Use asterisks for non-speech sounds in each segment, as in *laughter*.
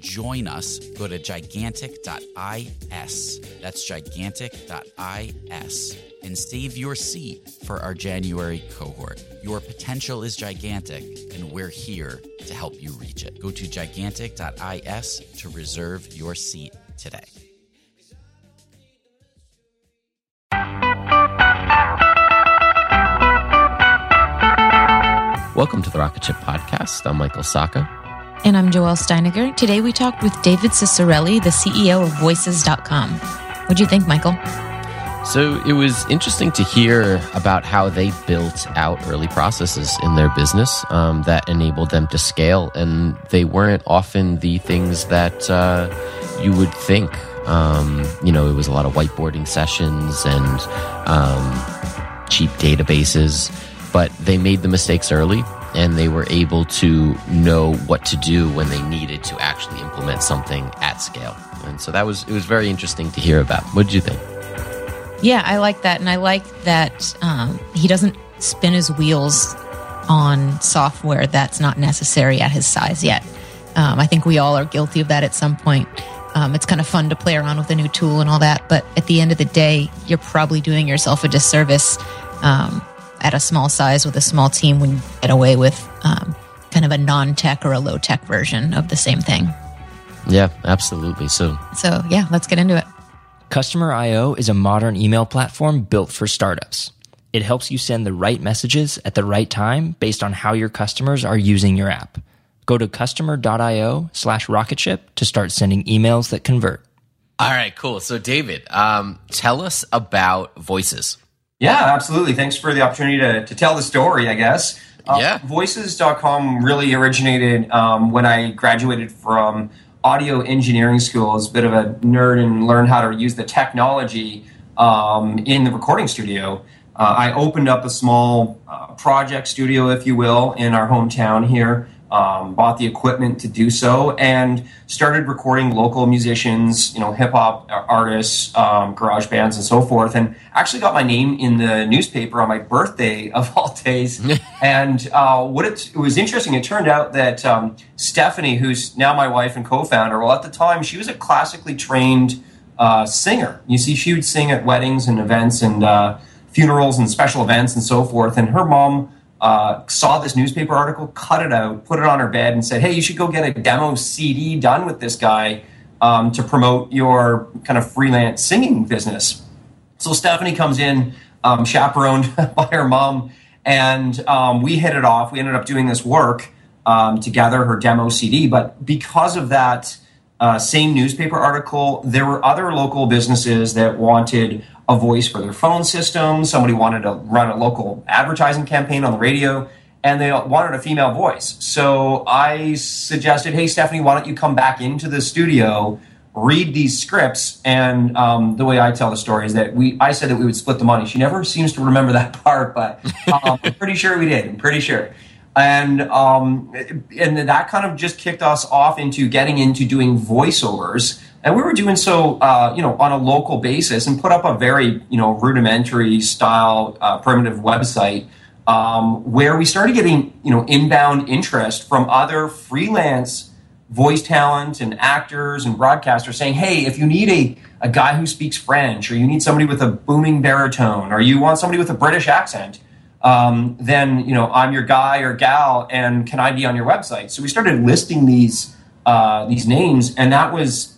join us, go to gigantic.is. That's gigantic.is and save your seat for our January cohort. Your potential is gigantic, and we're here to help you reach it. Go to gigantic.is to reserve your seat today. Welcome to the Rocket Ship Podcast. I'm Michael Sacca. And I'm Joelle Steiniger. Today we talked with David Ciccarelli, the CEO of Voices.com. What'd you think, Michael? So it was interesting to hear about how they built out early processes in their business um, that enabled them to scale, and they weren't often the things that uh, you would think. Um, you know, it was a lot of whiteboarding sessions and um, cheap databases, but they made the mistakes early and they were able to know what to do when they needed to actually implement something at scale. And so that was it was very interesting to hear about. What did you think? Yeah, I like that, and I like that um, he doesn't spin his wheels on software that's not necessary at his size yet. Um, I think we all are guilty of that at some point. Um, it's kind of fun to play around with a new tool and all that, but at the end of the day, you're probably doing yourself a disservice um, at a small size with a small team when you get away with um, kind of a non-tech or a low-tech version of the same thing. Yeah, absolutely. So, so yeah, let's get into it. Customer IO is a modern email platform built for startups. It helps you send the right messages at the right time based on how your customers are using your app. Go to customer.io slash rocketship to start sending emails that convert. All right, cool. So, David, um, tell us about Voices. Yeah, absolutely. Thanks for the opportunity to, to tell the story, I guess. Uh, yeah. Voices.com really originated um, when I graduated from audio engineering school as a bit of a nerd and learned how to use the technology um, in the recording studio. Uh, I opened up a small uh, project studio, if you will, in our hometown here um, bought the equipment to do so, and started recording local musicians, you know, hip hop artists, um, garage bands, and so forth. And actually got my name in the newspaper on my birthday *laughs* of all days. *laughs* and uh, what it, it, was interesting, it turned out that um, Stephanie, who's now my wife and co-founder, well, at the time she was a classically trained uh, singer. You see, she would sing at weddings and events and uh, funerals and special events and so forth. And her mom uh, saw this newspaper article, cut it out, put it on her bed, and said, "Hey, you should go get a demo CD done with this guy um, to promote your kind of freelance singing business." So Stephanie comes in, um, chaperoned *laughs* by her mom, and um, we hit it off. We ended up doing this work um, together, her demo CD. But because of that uh, same newspaper article, there were other local businesses that wanted a voice for their phone system. Somebody wanted to run a local advertising campaign on the radio, and they wanted a female voice. So I suggested, hey, Stephanie, why don't you come back into the studio, read these scripts? And um, the way I tell the story is that we, I said that we would split the money. She never seems to remember that *laughs* part, but um, I'm pretty sure we did. I'm pretty sure. And um, and that kind of just kicked us off into getting into doing voiceovers and we were doing so, uh, you know, on a local basis, and put up a very, you know, rudimentary style uh, primitive website um, where we started getting, you know, inbound interest from other freelance voice talent and actors and broadcasters saying, "Hey, if you need a a guy who speaks French, or you need somebody with a booming baritone, or you want somebody with a British accent." Um, then you know I'm your guy or gal, and can I be on your website? So we started listing these uh, these names, and that was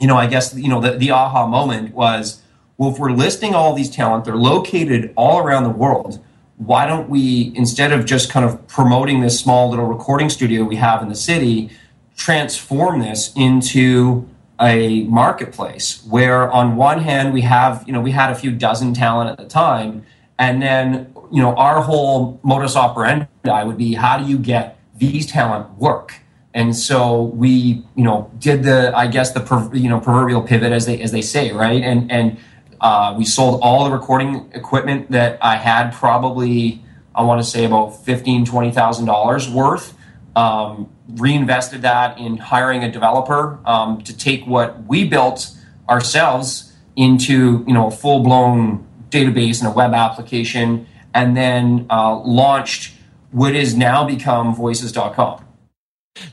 you know, I guess, you know, the, the aha moment was, well, if we're listing all these talent, they're located all around the world. Why don't we, instead of just kind of promoting this small little recording studio we have in the city, transform this into a marketplace where on one hand we have, you know, we had a few dozen talent at the time. And then, you know, our whole modus operandi would be how do you get these talent work? And so we you know did the i guess the you know proverbial pivot as they as they say right? And and uh, we sold all the recording equipment that i had probably i want to say about 15 20000 dollars worth. Um, reinvested that in hiring a developer um, to take what we built ourselves into you know a full-blown database and a web application and then uh, launched what is now become voices.com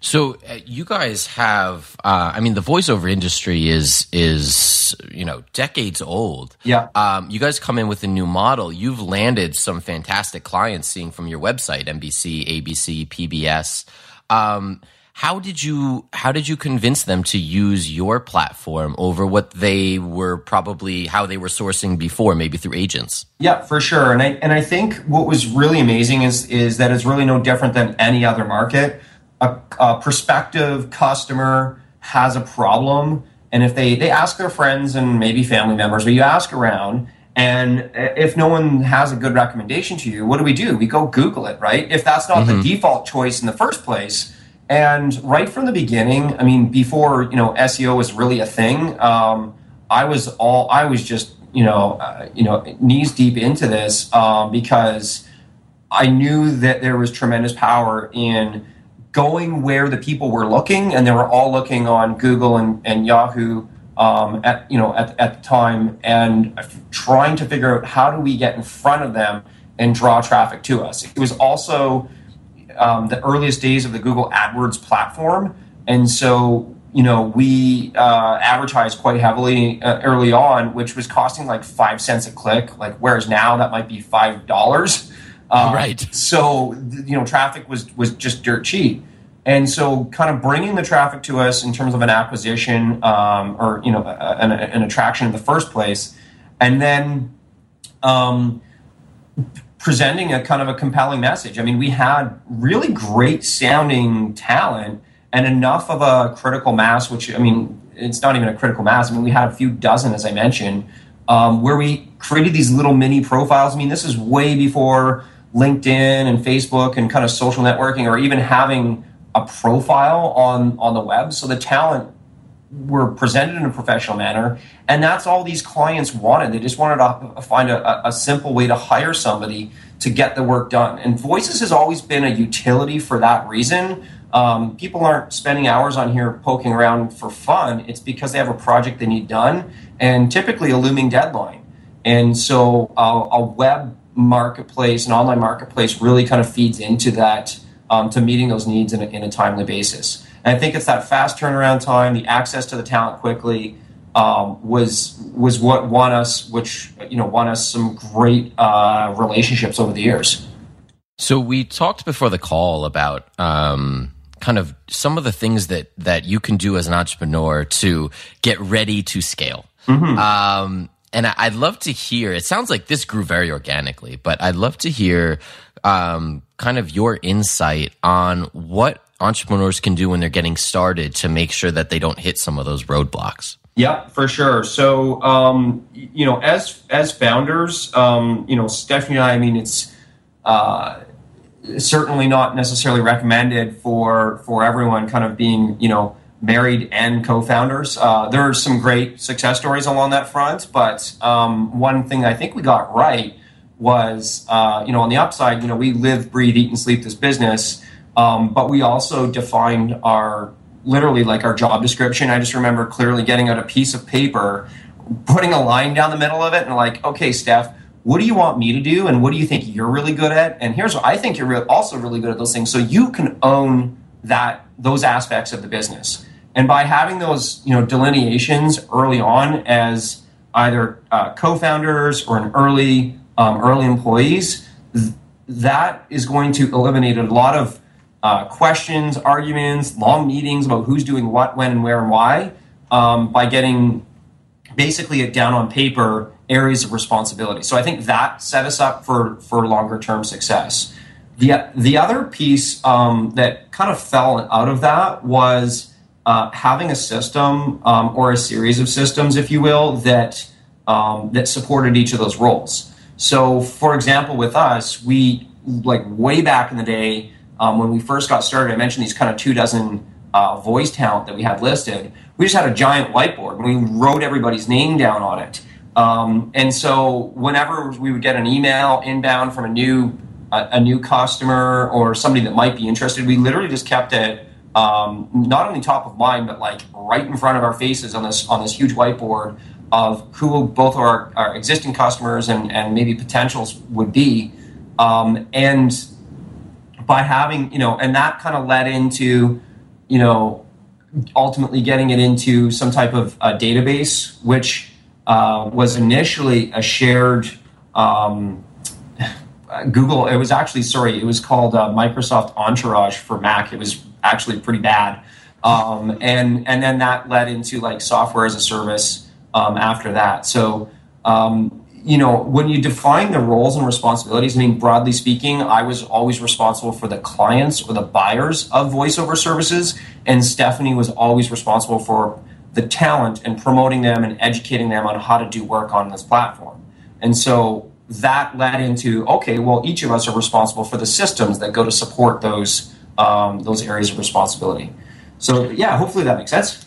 so uh, you guys have, uh, I mean, the voiceover industry is is you know decades old. Yeah. Um, you guys come in with a new model. You've landed some fantastic clients, seeing from your website, NBC, ABC, PBS. Um, how did you how did you convince them to use your platform over what they were probably how they were sourcing before, maybe through agents? Yeah, for sure. And I and I think what was really amazing is is that it's really no different than any other market a, a prospective customer has a problem and if they they ask their friends and maybe family members or you ask around and if no one has a good recommendation to you what do we do? We go google it right? If that's not mm-hmm. the default choice in the first place. And right from the beginning i mean before you know seo was really a thing um, i was all i was just you know uh, you know knees deep into this um, because i knew that there was tremendous power in going where the people were looking, and they were all looking on Google and, and Yahoo um, at you know at, at the time, and trying to figure out how do we get in front of them and draw traffic to us. It was also um, the earliest days of the Google AdWords platform, and so you know we uh, advertised quite heavily uh, early on, which was costing like five cents a click. Like whereas now that might be five dollars. Um, *laughs* right. So you know, traffic was was just dirt cheap, and so kind of bringing the traffic to us in terms of an acquisition um, or you know an, an, attraction in the first place, and then um, presenting a kind of a compelling message. I mean, we had really great sounding talent and enough of a critical mass, which I mean, it's not even a critical mass. I mean, we had a few dozen, as I mentioned, um, where we created these little mini profiles. I mean, this is way before LinkedIn and Facebook and kind of social networking or even having a profile on on the web. So the talent were presented in a professional manner, and that's all these clients wanted. They just wanted to find a, a simple way to hire somebody to get the work done. And Voices has always been a utility for that reason. Um, people aren't spending hours on here poking around for fun. It's because they have a project they need done, and typically a looming deadline. And so, uh, a web marketplace, an online marketplace, really kind of feeds into that um, to meeting those needs in a, in a timely basis. And I think it's that fast turnaround time, the access to the talent quickly, um, was was what won us, which you know won us some great uh, relationships over the years. So we talked before the call about um, kind of some of the things that that you can do as an entrepreneur to get ready to scale. Mm-hmm. Um, and I'd love to hear. It sounds like this grew very organically, but I'd love to hear um, kind of your insight on what entrepreneurs can do when they're getting started to make sure that they don't hit some of those roadblocks. Yeah, for sure. So, um, you know, as as founders, um, you know, Stephanie and I, I mean, it's uh, certainly not necessarily recommended for for everyone. Kind of being, you know, married and co-founders. Uh, there are some great success stories along that front, but um, one thing I think we got right was, uh, you know, on the upside, you know, we live, breathe, eat, and sleep this business, um, but we also defined our literally like our job description. I just remember clearly getting out a piece of paper, putting a line down the middle of it, and like, okay, Steph, what do you want me to do, and what do you think you're really good at? And here's what I think you're also really good at those things, so you can own that those aspects of the business. And by having those, you know, delineations early on as either uh, co-founders or an early um, early employees, th- that is going to eliminate a lot of uh, questions, arguments, long meetings about who's doing what, when, and where, and why um, by getting basically it down on paper areas of responsibility. So I think that set us up for for longer term success. The the other piece um, that kind of fell out of that was uh, having a system um, or a series of systems, if you will, that um, that supported each of those roles. So, for example, with us, we like way back in the day um, when we first got started, I mentioned these kind of two dozen uh, voice talent that we had listed. We just had a giant whiteboard and we wrote everybody's name down on it. Um, and so whenever we would get an email inbound from a new a, a, new customer or somebody that might be interested, we literally just kept it um, not only top of mind but like right in front of our faces on this on this huge whiteboard of who both our, our existing customers and, and maybe potentials would be. Um, and by having you know and that kind of led into you know ultimately getting it into some type of database which uh, was initially a shared um, *laughs* google it was actually sorry it was called uh, microsoft entourage for mac it was actually pretty bad um, and and then that led into like software as a service um, after that so um, you know, when you define the roles and responsibilities, I mean, broadly speaking, I was always responsible for the clients or the buyers of voiceover services, and Stephanie was always responsible for the talent and promoting them and educating them on how to do work on this platform. And so that led into okay, well, each of us are responsible for the systems that go to support those um, those areas of responsibility. So yeah, hopefully that makes sense.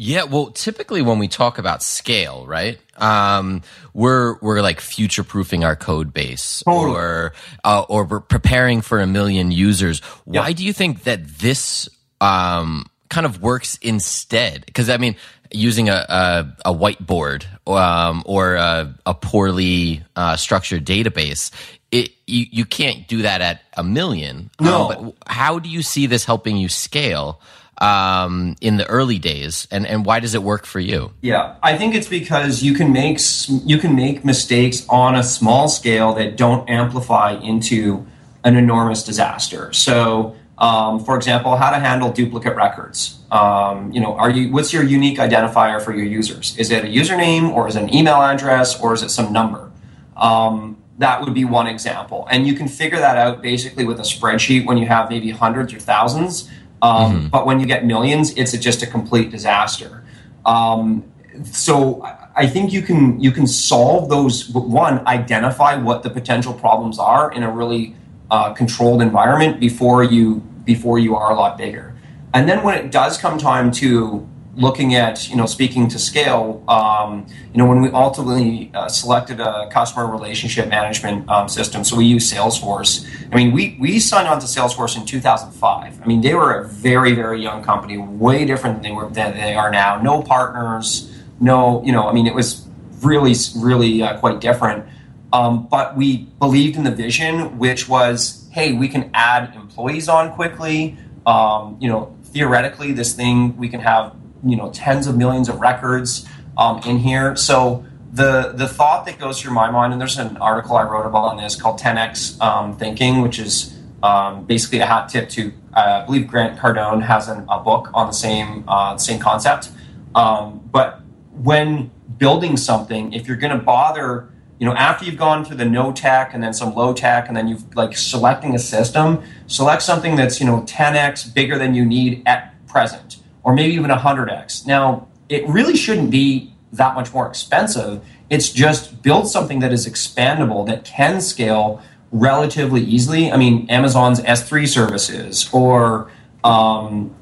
Yeah, well, typically when we talk about scale, right? Um, we're we're like future proofing our code base, totally. or uh, or we're preparing for a million users. Why do you think that this um, kind of works instead? Because I mean, using a a, a whiteboard um, or a, a poorly uh, structured database, it you, you can't do that at a million. No. Um, but how do you see this helping you scale? um, in the early days, and and why does it work for you? Yeah, I think it's because you can make you can make mistakes on a small scale that don't amplify into an enormous disaster. So, um, for example, how to handle duplicate records. Um, you know, are you what's your unique identifier for your users? Is it a username, or is it an email address, or is it some number? Um, that would be one example. And you can figure that out basically with a spreadsheet when you have maybe hundreds or thousands. Um, mm-hmm. But when you get millions, it's just a complete disaster. Um, so I think you can you can solve those. One, identify what the potential problems are in a really uh, controlled environment before you before you are a lot bigger. And then when it does come time to looking at you know speaking to scale, um, you know when we ultimately uh, selected a customer relationship management um, system, so we use Salesforce. I mean, we we signed on to Salesforce in 2005. I mean, they were a very very young company, way different than they were than they are now. No partners, no you know. I mean, it was really really uh, quite different. Um, but we believed in the vision, which was, hey, we can add employees on quickly. Um, you know, theoretically, this thing we can have you know tens of millions of records um, in here. So the the thought that goes through my mind, and there's an article I wrote about on this called 10x um, thinking, which is um, basically a hot tip to uh, I believe Grant Cardone has an, a book on the same uh, same concept. Um, but when building something, if you're going to bother you know, after you've gone through the no tech and then some low tech and then you've like selecting a system, select something that's, you know, 10x bigger than you need at present or maybe even 100x. Now, it really shouldn't be that much more expensive. It's just build something that is expandable, that can scale relatively easily. I mean, Amazon's S3 services or, um,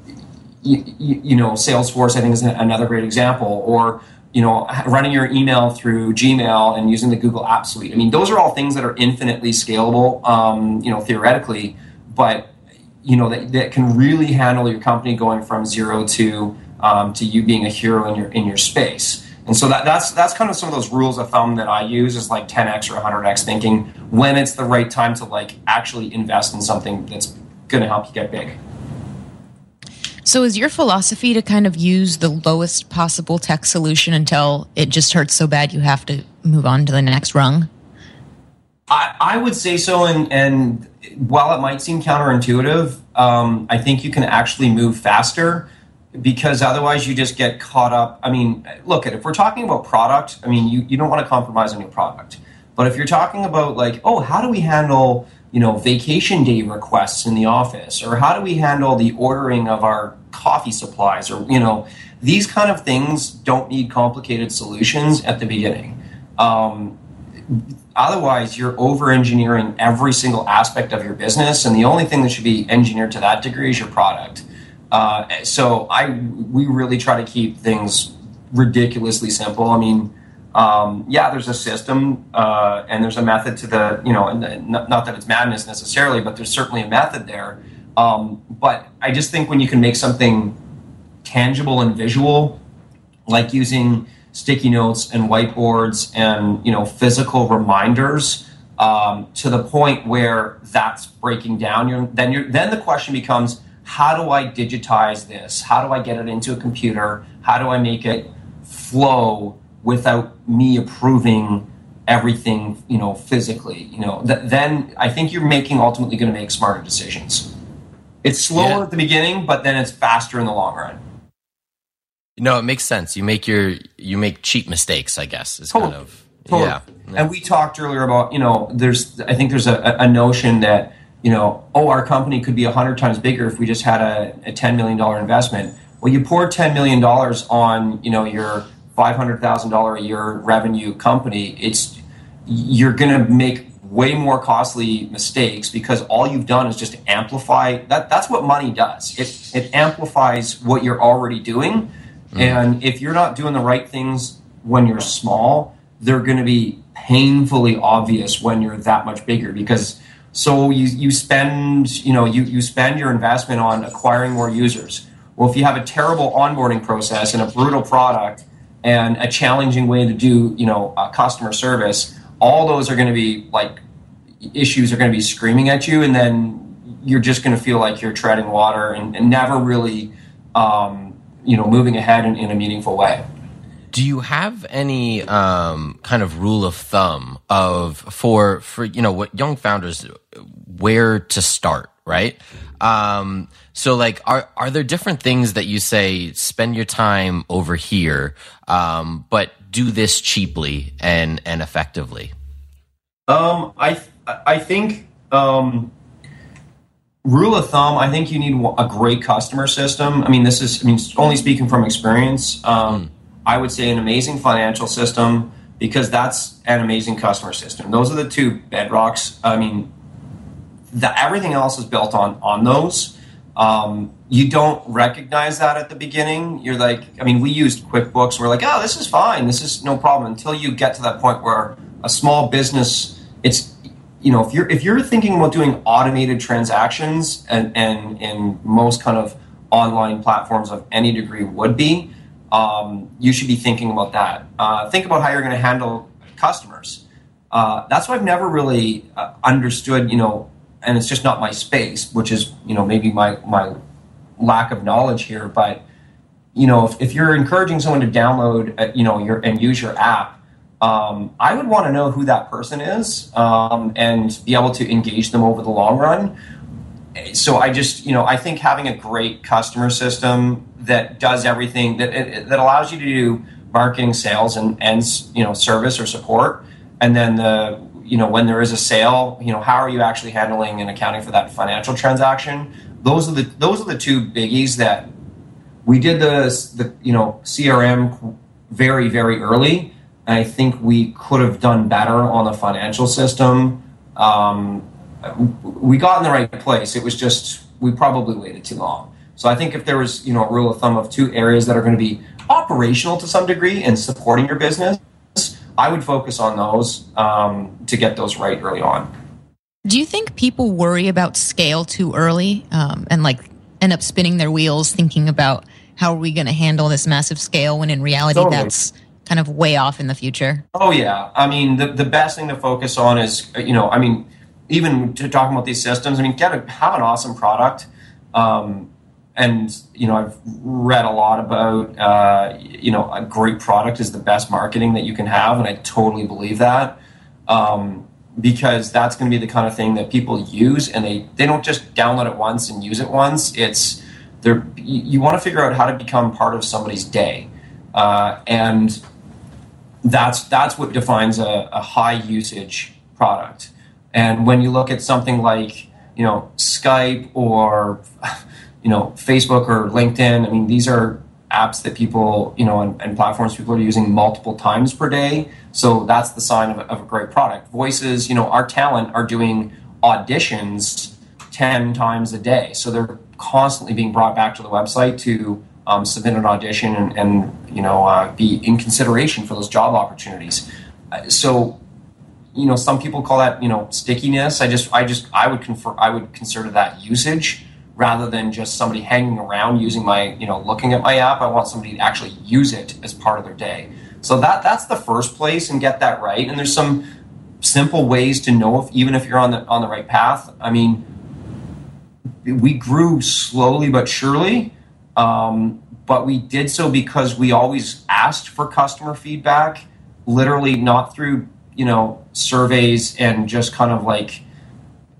you, you know, Salesforce, I think is another great example, or you know, running your email through Gmail and using the Google App Suite. I mean, those are all things that are infinitely scalable, um, you know, theoretically, but you know that, that can really handle your company going from zero to um, to you being a hero in your in your space. And so that, that's that's kind of some of those rules of thumb that I use is like 10x or 100x thinking when it's the right time to like actually invest in something that's going to help you get big. So, is your philosophy to kind of use the lowest possible tech solution until it just hurts so bad you have to move on to the next rung? I, I would say so. And, and while it might seem counterintuitive, um, I think you can actually move faster because otherwise you just get caught up. I mean, look at if we're talking about product, I mean, you, you don't want to compromise on your product. But if you're talking about like, oh, how do we handle you know vacation day requests in the office or how do we handle the ordering of our coffee supplies or you know these kind of things don't need complicated solutions at the beginning um, otherwise you're over engineering every single aspect of your business and the only thing that should be engineered to that degree is your product uh, so i we really try to keep things ridiculously simple i mean um, yeah, there's a system uh, and there's a method to the, you know, not, not, that it's madness necessarily, but there's certainly a method there. Um, but I just think when you can make something tangible and visual, like using sticky notes and whiteboards and, you know, physical reminders um, to the point where that's breaking down, you're, then, you're, then the question becomes, how do I digitize this? How do I get it into a computer? How do I make it flow without me approving everything, you know, physically, you know, th- then I think you're making ultimately going to make smarter decisions. It's slower yeah. at the beginning, but then it's faster in the long run. No, it makes sense. You make your you make cheap mistakes, I guess. Is totally. kind of totally. yeah. And we talked earlier about you know there's I think there's a, a notion that you know oh our company could be a hundred times bigger if we just had a, a ten million dollar investment. Well, you pour ten million dollars on you know your $500,000 a year revenue company, it's you're going to make way more costly mistakes because all you've done is just amplify that that's what money does. It it amplifies what you're already doing. Mm. And if you're not doing the right things when you're small, they're going to be painfully obvious when you're that much bigger because so you you spend, you know, you you spend your investment on acquiring more users. Well, if you have a terrible onboarding process and a brutal product, and a challenging way to do you know uh, customer service all those are going to be like issues are going to be screaming at you and then you're just going to feel like you're treading water and, and never really um, you know moving ahead in, in, a meaningful way do you have any um, kind of rule of thumb of for for you know what young founders where to start right um, so like, are are there different things that you say spend your time over here, um, but do this cheaply and and effectively? Um, I I think um, rule of thumb. I think you need a great customer system. I mean, this is I mean only speaking from experience. Um, mm. I would say an amazing financial system because that's an amazing customer system. Those are the two bedrocks. I mean, the, everything else is built on on those. Um, you don't recognize that at the beginning. You're like, I mean, we used QuickBooks. We're like, oh, this is fine. This is no problem until you get to that point where a small business, it's, you know, if you're if you're thinking about doing automated transactions, and and and most kind of online platforms of any degree would be, um, you should be thinking about that. Uh, think about how you're going to handle customers. Uh, that's why I've never really uh, understood, you know, and it's just not my space, which is, you know, maybe my my lack of knowledge here. But you know, if, if you're encouraging someone to download, uh, you know, your and use your app, um, I would want to know who that person is um, and be able to engage them over the long run. So I just, you know, I think having a great customer system that does everything that that allows you to do marketing, sales, and and you know, service or support, and then the you know when there is a sale, you know, how are you actually handling and accounting for that financial transaction? Those are the those are the two biggies that we did the the you know CRM very very early I think we could have done better on the financial system. Um, we got in the right place. It was just we probably waited too long. So I think if there was you know a rule of thumb of two areas that are going to be operational to some degree and supporting your business, I would focus on those um, to get those right early on. Do you think people worry about scale too early um, and like end up spinning their wheels thinking about how are we going to handle this massive scale when in reality totally. that's kind of way off in the future? Oh yeah, I mean the the best thing to focus on is you know I mean even to talking about these systems. I mean get a, have an awesome product. Um, and you know I've read a lot about uh, you know a great product is the best marketing that you can have, and I totally believe that um, because that's going to be the kind of thing that people use, and they they don't just download it once and use it once. It's they're you, you want to figure out how to become part of somebody's day, uh, and that's that's what defines a, a high usage product. And when you look at something like you know Skype or you know Facebook or LinkedIn, I mean these are apps that people you know and, and platforms people are using multiple times per day. So that's the sign of a, of a great product. Voices, you know, our talent are doing auditions ten times a day, so they're constantly being brought back to the website to um, submit an audition and, and you know uh, be in consideration for those job opportunities. Uh, so you know some people call that you know stickiness. I just I just I would confer I would consider that usage rather than just somebody hanging around using my you know looking at my app. I want somebody to actually use it as part of their day. So that that's the first place and get that right. And there's some simple ways to know if even if you're on the on the right path. I mean, we grew slowly but surely um, but we did so because we always asked for customer feedback, literally not through, you know, surveys and just kind of like,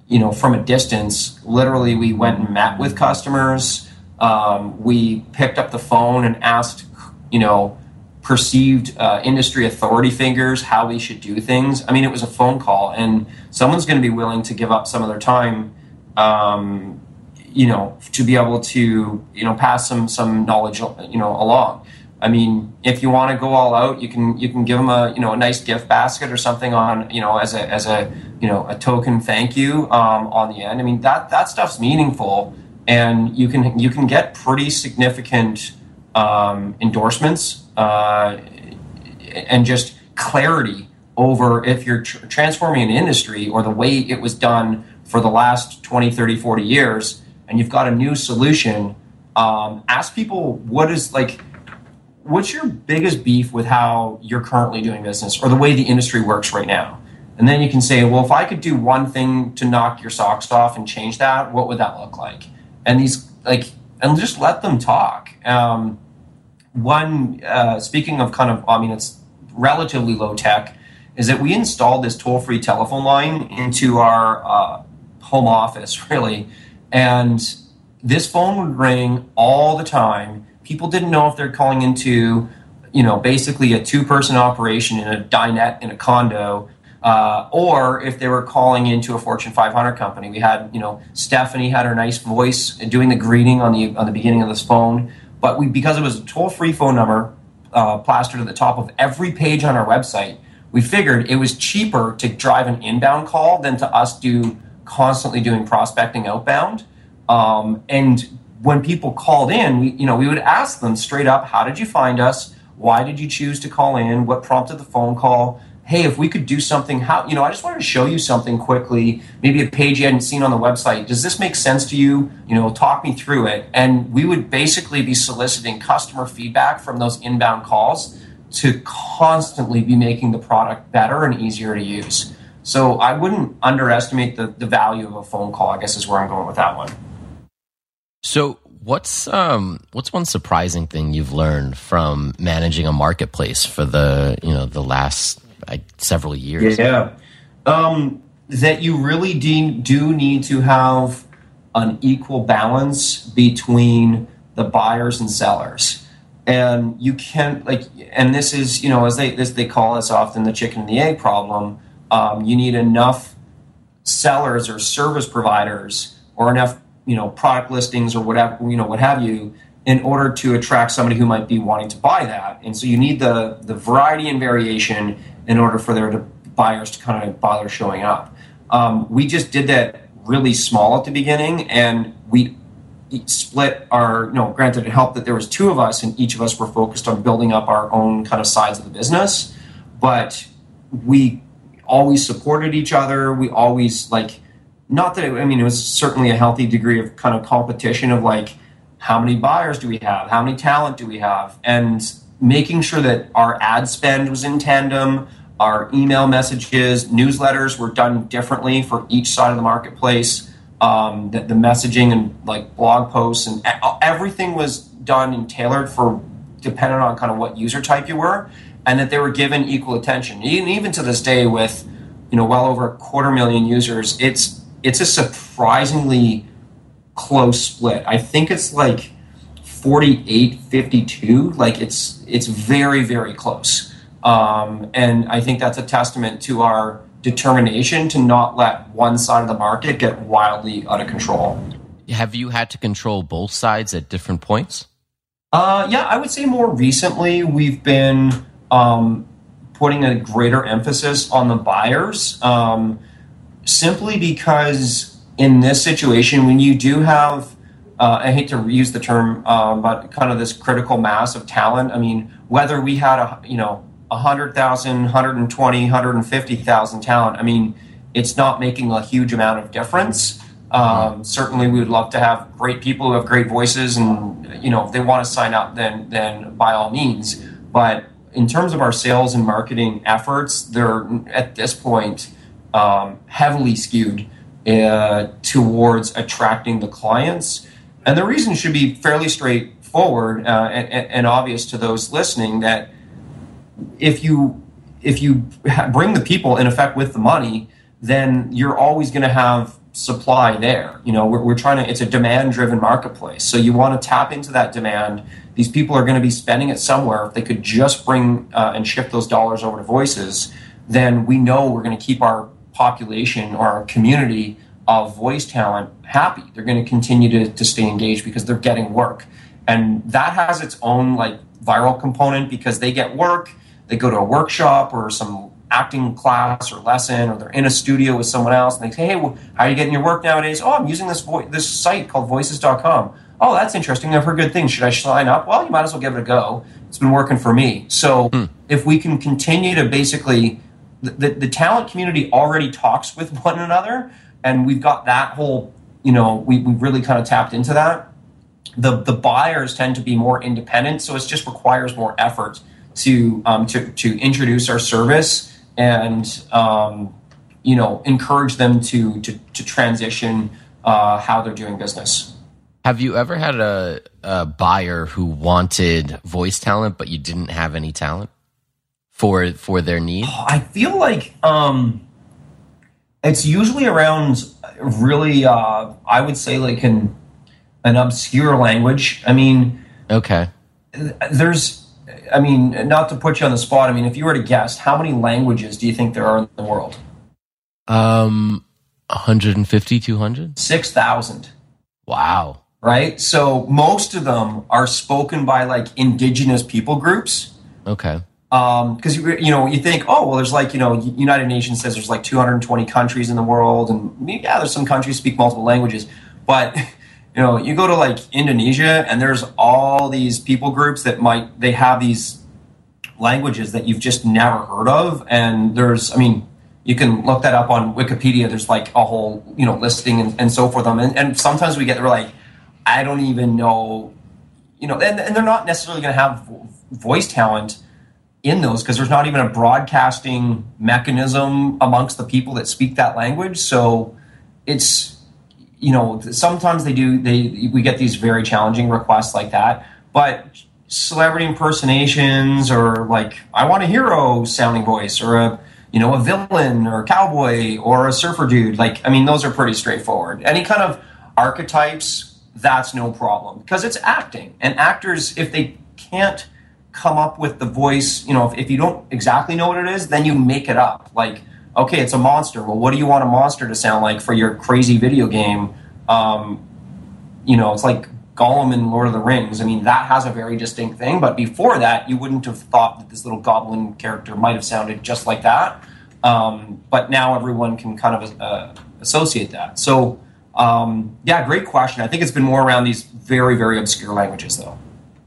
you know, from a distance. Literally, we went and met with customers. Um, we picked up the phone and asked, you know, perceived uh, industry authority figures how we should do things. I mean, it was a phone call, and someone's going to be willing to give up some of their time um, you know, to be able to, you know, pass some some knowledge, you know, along. I mean, if you want to go all out, you can you can give them a you know a nice gift basket or something on you know as a as a you know a token thank you um, on the end. I mean that that stuff's meaningful, and you can you can get pretty significant um, endorsements uh, and just clarity over if you're tr- transforming an industry or the way it was done for the last 20 30 40 years and you've got a new solution, um, ask people what is like, what's your biggest beef with how you're currently doing business or the way the industry works right now? And then you can say, well, if I could do one thing to knock your socks off and change that, what would that look like? And these, like, and just let them talk. Um, one, uh, speaking of kind of, I mean, it's relatively low tech, is that we installed this toll free telephone line into our uh, home office, *laughs* really and this phone would ring all the time. People didn't know if they're calling into, you know, basically a two person operation in a dinette in a condo. Uh, or if they were calling into a Fortune 500 company, we had, you know, Stephanie had her nice voice doing the greeting on the on the beginning of this phone. But we, because it was a toll free phone number uh, plastered at the top of every page on our website, we figured it was cheaper to drive an inbound call than to us do constantly doing prospecting outbound. Um, and when people called in, we, you know, we would ask them straight up, how did you find us? Why did you choose to call in? What prompted the phone call? Hey, if we could do something, how, you know, I just wanted to show you something quickly, maybe a page you hadn't seen on the website. Does this make sense to you? You know, talk me through it. And we would basically be soliciting customer feedback from those inbound calls to constantly be making the product better and easier to use. So I wouldn't underestimate the, the value of a phone call, I guess is where I'm going with that one. So what's um what's one surprising thing you've learned from managing a marketplace for the you know the last like, several years? Yeah, um, that you really de- do need to have an equal balance between the buyers and sellers. And you can't like, and this is you know as they as they call us often the chicken and the egg problem. Um, you need enough sellers or service providers or enough you know product listings or whatever you know what have you in order to attract somebody who might be wanting to buy that. And so you need the the variety and variation in order for their buyers to kind of bother showing up. Um, we just did that really small at the beginning and we split our you know granted it helped that there was two of us and each of us were focused on building up our own kind of sides of the business but we always supported each other. We always like not that it, I mean it was certainly a healthy degree of kind of competition of like how many buyers do we have? How many talent do we have? And making sure that our ad spend was in tandem, our email messages, newsletters were done differently for each side of the marketplace. Um, the, the messaging and like blog posts and everything was done and tailored for dependent on kind of what user type you were and that they were given equal attention. Even, even to this day, with you know well over a quarter million users, it's it's a surprisingly close split. I think it's like 48 52 like it's it's very very close um, and i think that's a testament to our determination to not let one side of the market get wildly out of control have you had to control both sides at different points uh, yeah i would say more recently we've been um, putting a greater emphasis on the buyers um, simply because in this situation, when you do have, uh, I hate to use the term, um, but kind of this critical mass of talent. I mean, whether we had a, you know, 100,000, 120, 150,000 talent, I mean, it's not making a huge amount of difference. Um, certainly, we would love to have great people who have great voices, and you know, if they want to sign up, then then by all means. But in terms of our sales and marketing efforts, they're at this point um, heavily skewed uh, towards attracting the clients. And the reason should be fairly straightforward uh, and, and, obvious to those listening that if you if you bring the people in effect with the money, then you're always going to have supply there. You know, we're, we're trying to, it's a demand driven marketplace. So you want to tap into that demand. These people are going to be spending it somewhere. If they could just bring uh, and shift those dollars over to voices, then we know we're going to keep our population or our community of voice talent happy. They're going to continue to, to stay engaged because they're getting work. And that has its own like viral component because they get work, they go to a workshop or some acting class or lesson, or they're in a studio with someone else, and they say, "Hey, well, how are you getting your work nowadays?" "Oh, I'm using this vo- this site called Voices.com." "Oh, that's interesting. I've heard good things. Should I sign up?" Well, you might as well give it a go. It's been working for me. So, hmm. if we can continue to basically, the, the, the talent community already talks with *laughs* one another, and we've got that whole, you know, we we really kind of tapped into that. The the buyers tend to be more independent, so it just requires more effort to um, to to introduce our service and um, you know encourage them to to, to transition uh, how they're doing business. Have you ever had a, a buyer who wanted voice talent but you didn't have any talent for for their need? Oh, I feel like um, it's usually around really uh, I would say like an an obscure language. I mean, okay. There's I mean, not to put you on the spot. I mean, if you were to guess, how many languages do you think there are in the world? Um, 150, 200? 6,000. Wow. Right? So most of them are spoken by like indigenous people groups. Okay. Um, cause you, you know, you think, oh, well, there's like, you know, United Nations says there's like 220 countries in the world. And yeah, there's some countries speak multiple languages, but *laughs* you know, you go to like Indonesia and there's all these people groups that might they have these languages that you've just never heard of, and there's, I mean, you can look that up on Wikipedia. There's like a whole you know listing and, and so forth. Them and, and sometimes we get we're like, I don't even know, you know, and, and they're not necessarily going to have voice talent in those because there's not even a broadcasting mechanism amongst the people that speak that language. So it's you know sometimes they do they we get these very challenging requests like that, but celebrity impersonations or like I want a hero sounding voice or a you know a villain or a cowboy or a surfer dude like I mean those are pretty straightforward. Any kind of archetypes that's no problem because it's acting and actors if they can't come up with the voice. You know, if, if you don't exactly know what it is, then you make it up. Like, okay, it's a monster. Well, what do you want a monster to sound like for your crazy video game? Um, you know, it's like Gollum in Lord of the Rings. I mean, that has a very distinct thing. But before that, you wouldn't have thought that this little goblin character might have sounded just like that. Um, but now everyone can kind of uh, associate that. So, um, yeah, great question. I think it's been more around these very, very obscure languages, though.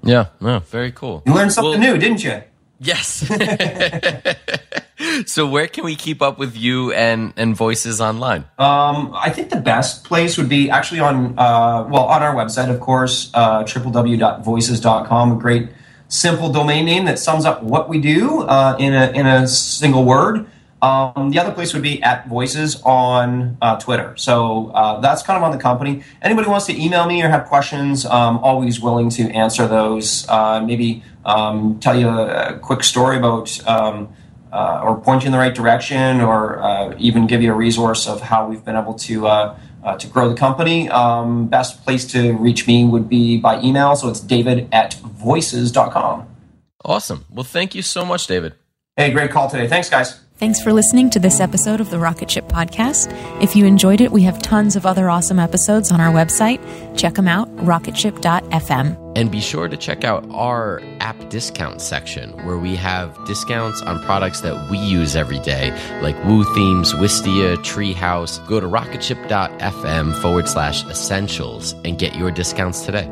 Yeah, no, very cool. You learned something Well- new, didn't you? Yes. *laughs* so where can we keep up with you and and voices online? Um, I think the best place would be actually on, uh, well, on our website, of course, uh, www.voices.com. A great, simple domain name that sums up what we do uh, in a in a single word. Um, the other place would be at Voices on uh, Twitter. So uh, that's kind of on the company. Anybody wants to email me or have questions, um, always willing to answer those. Uh, maybe um, tell you a, a quick story about um, uh, or point you in the right direction, or uh, even give you a resource of how we've been able to uh, uh, to grow the company. Um, best place to reach me would be by email. So it's David at voices.com. Awesome. Well, thank you so much, David. Hey, great call today. Thanks, guys. Thanks for listening to this episode of the Rocket Ship Podcast. If you enjoyed it, we have tons of other awesome episodes on our website. Check them out, rocketship.fm. And be sure to check out our app discount section where we have discounts on products that we use every day, like Woo Themes, Wistia, Treehouse. Go to rocketship.fm forward slash essentials and get your discounts today.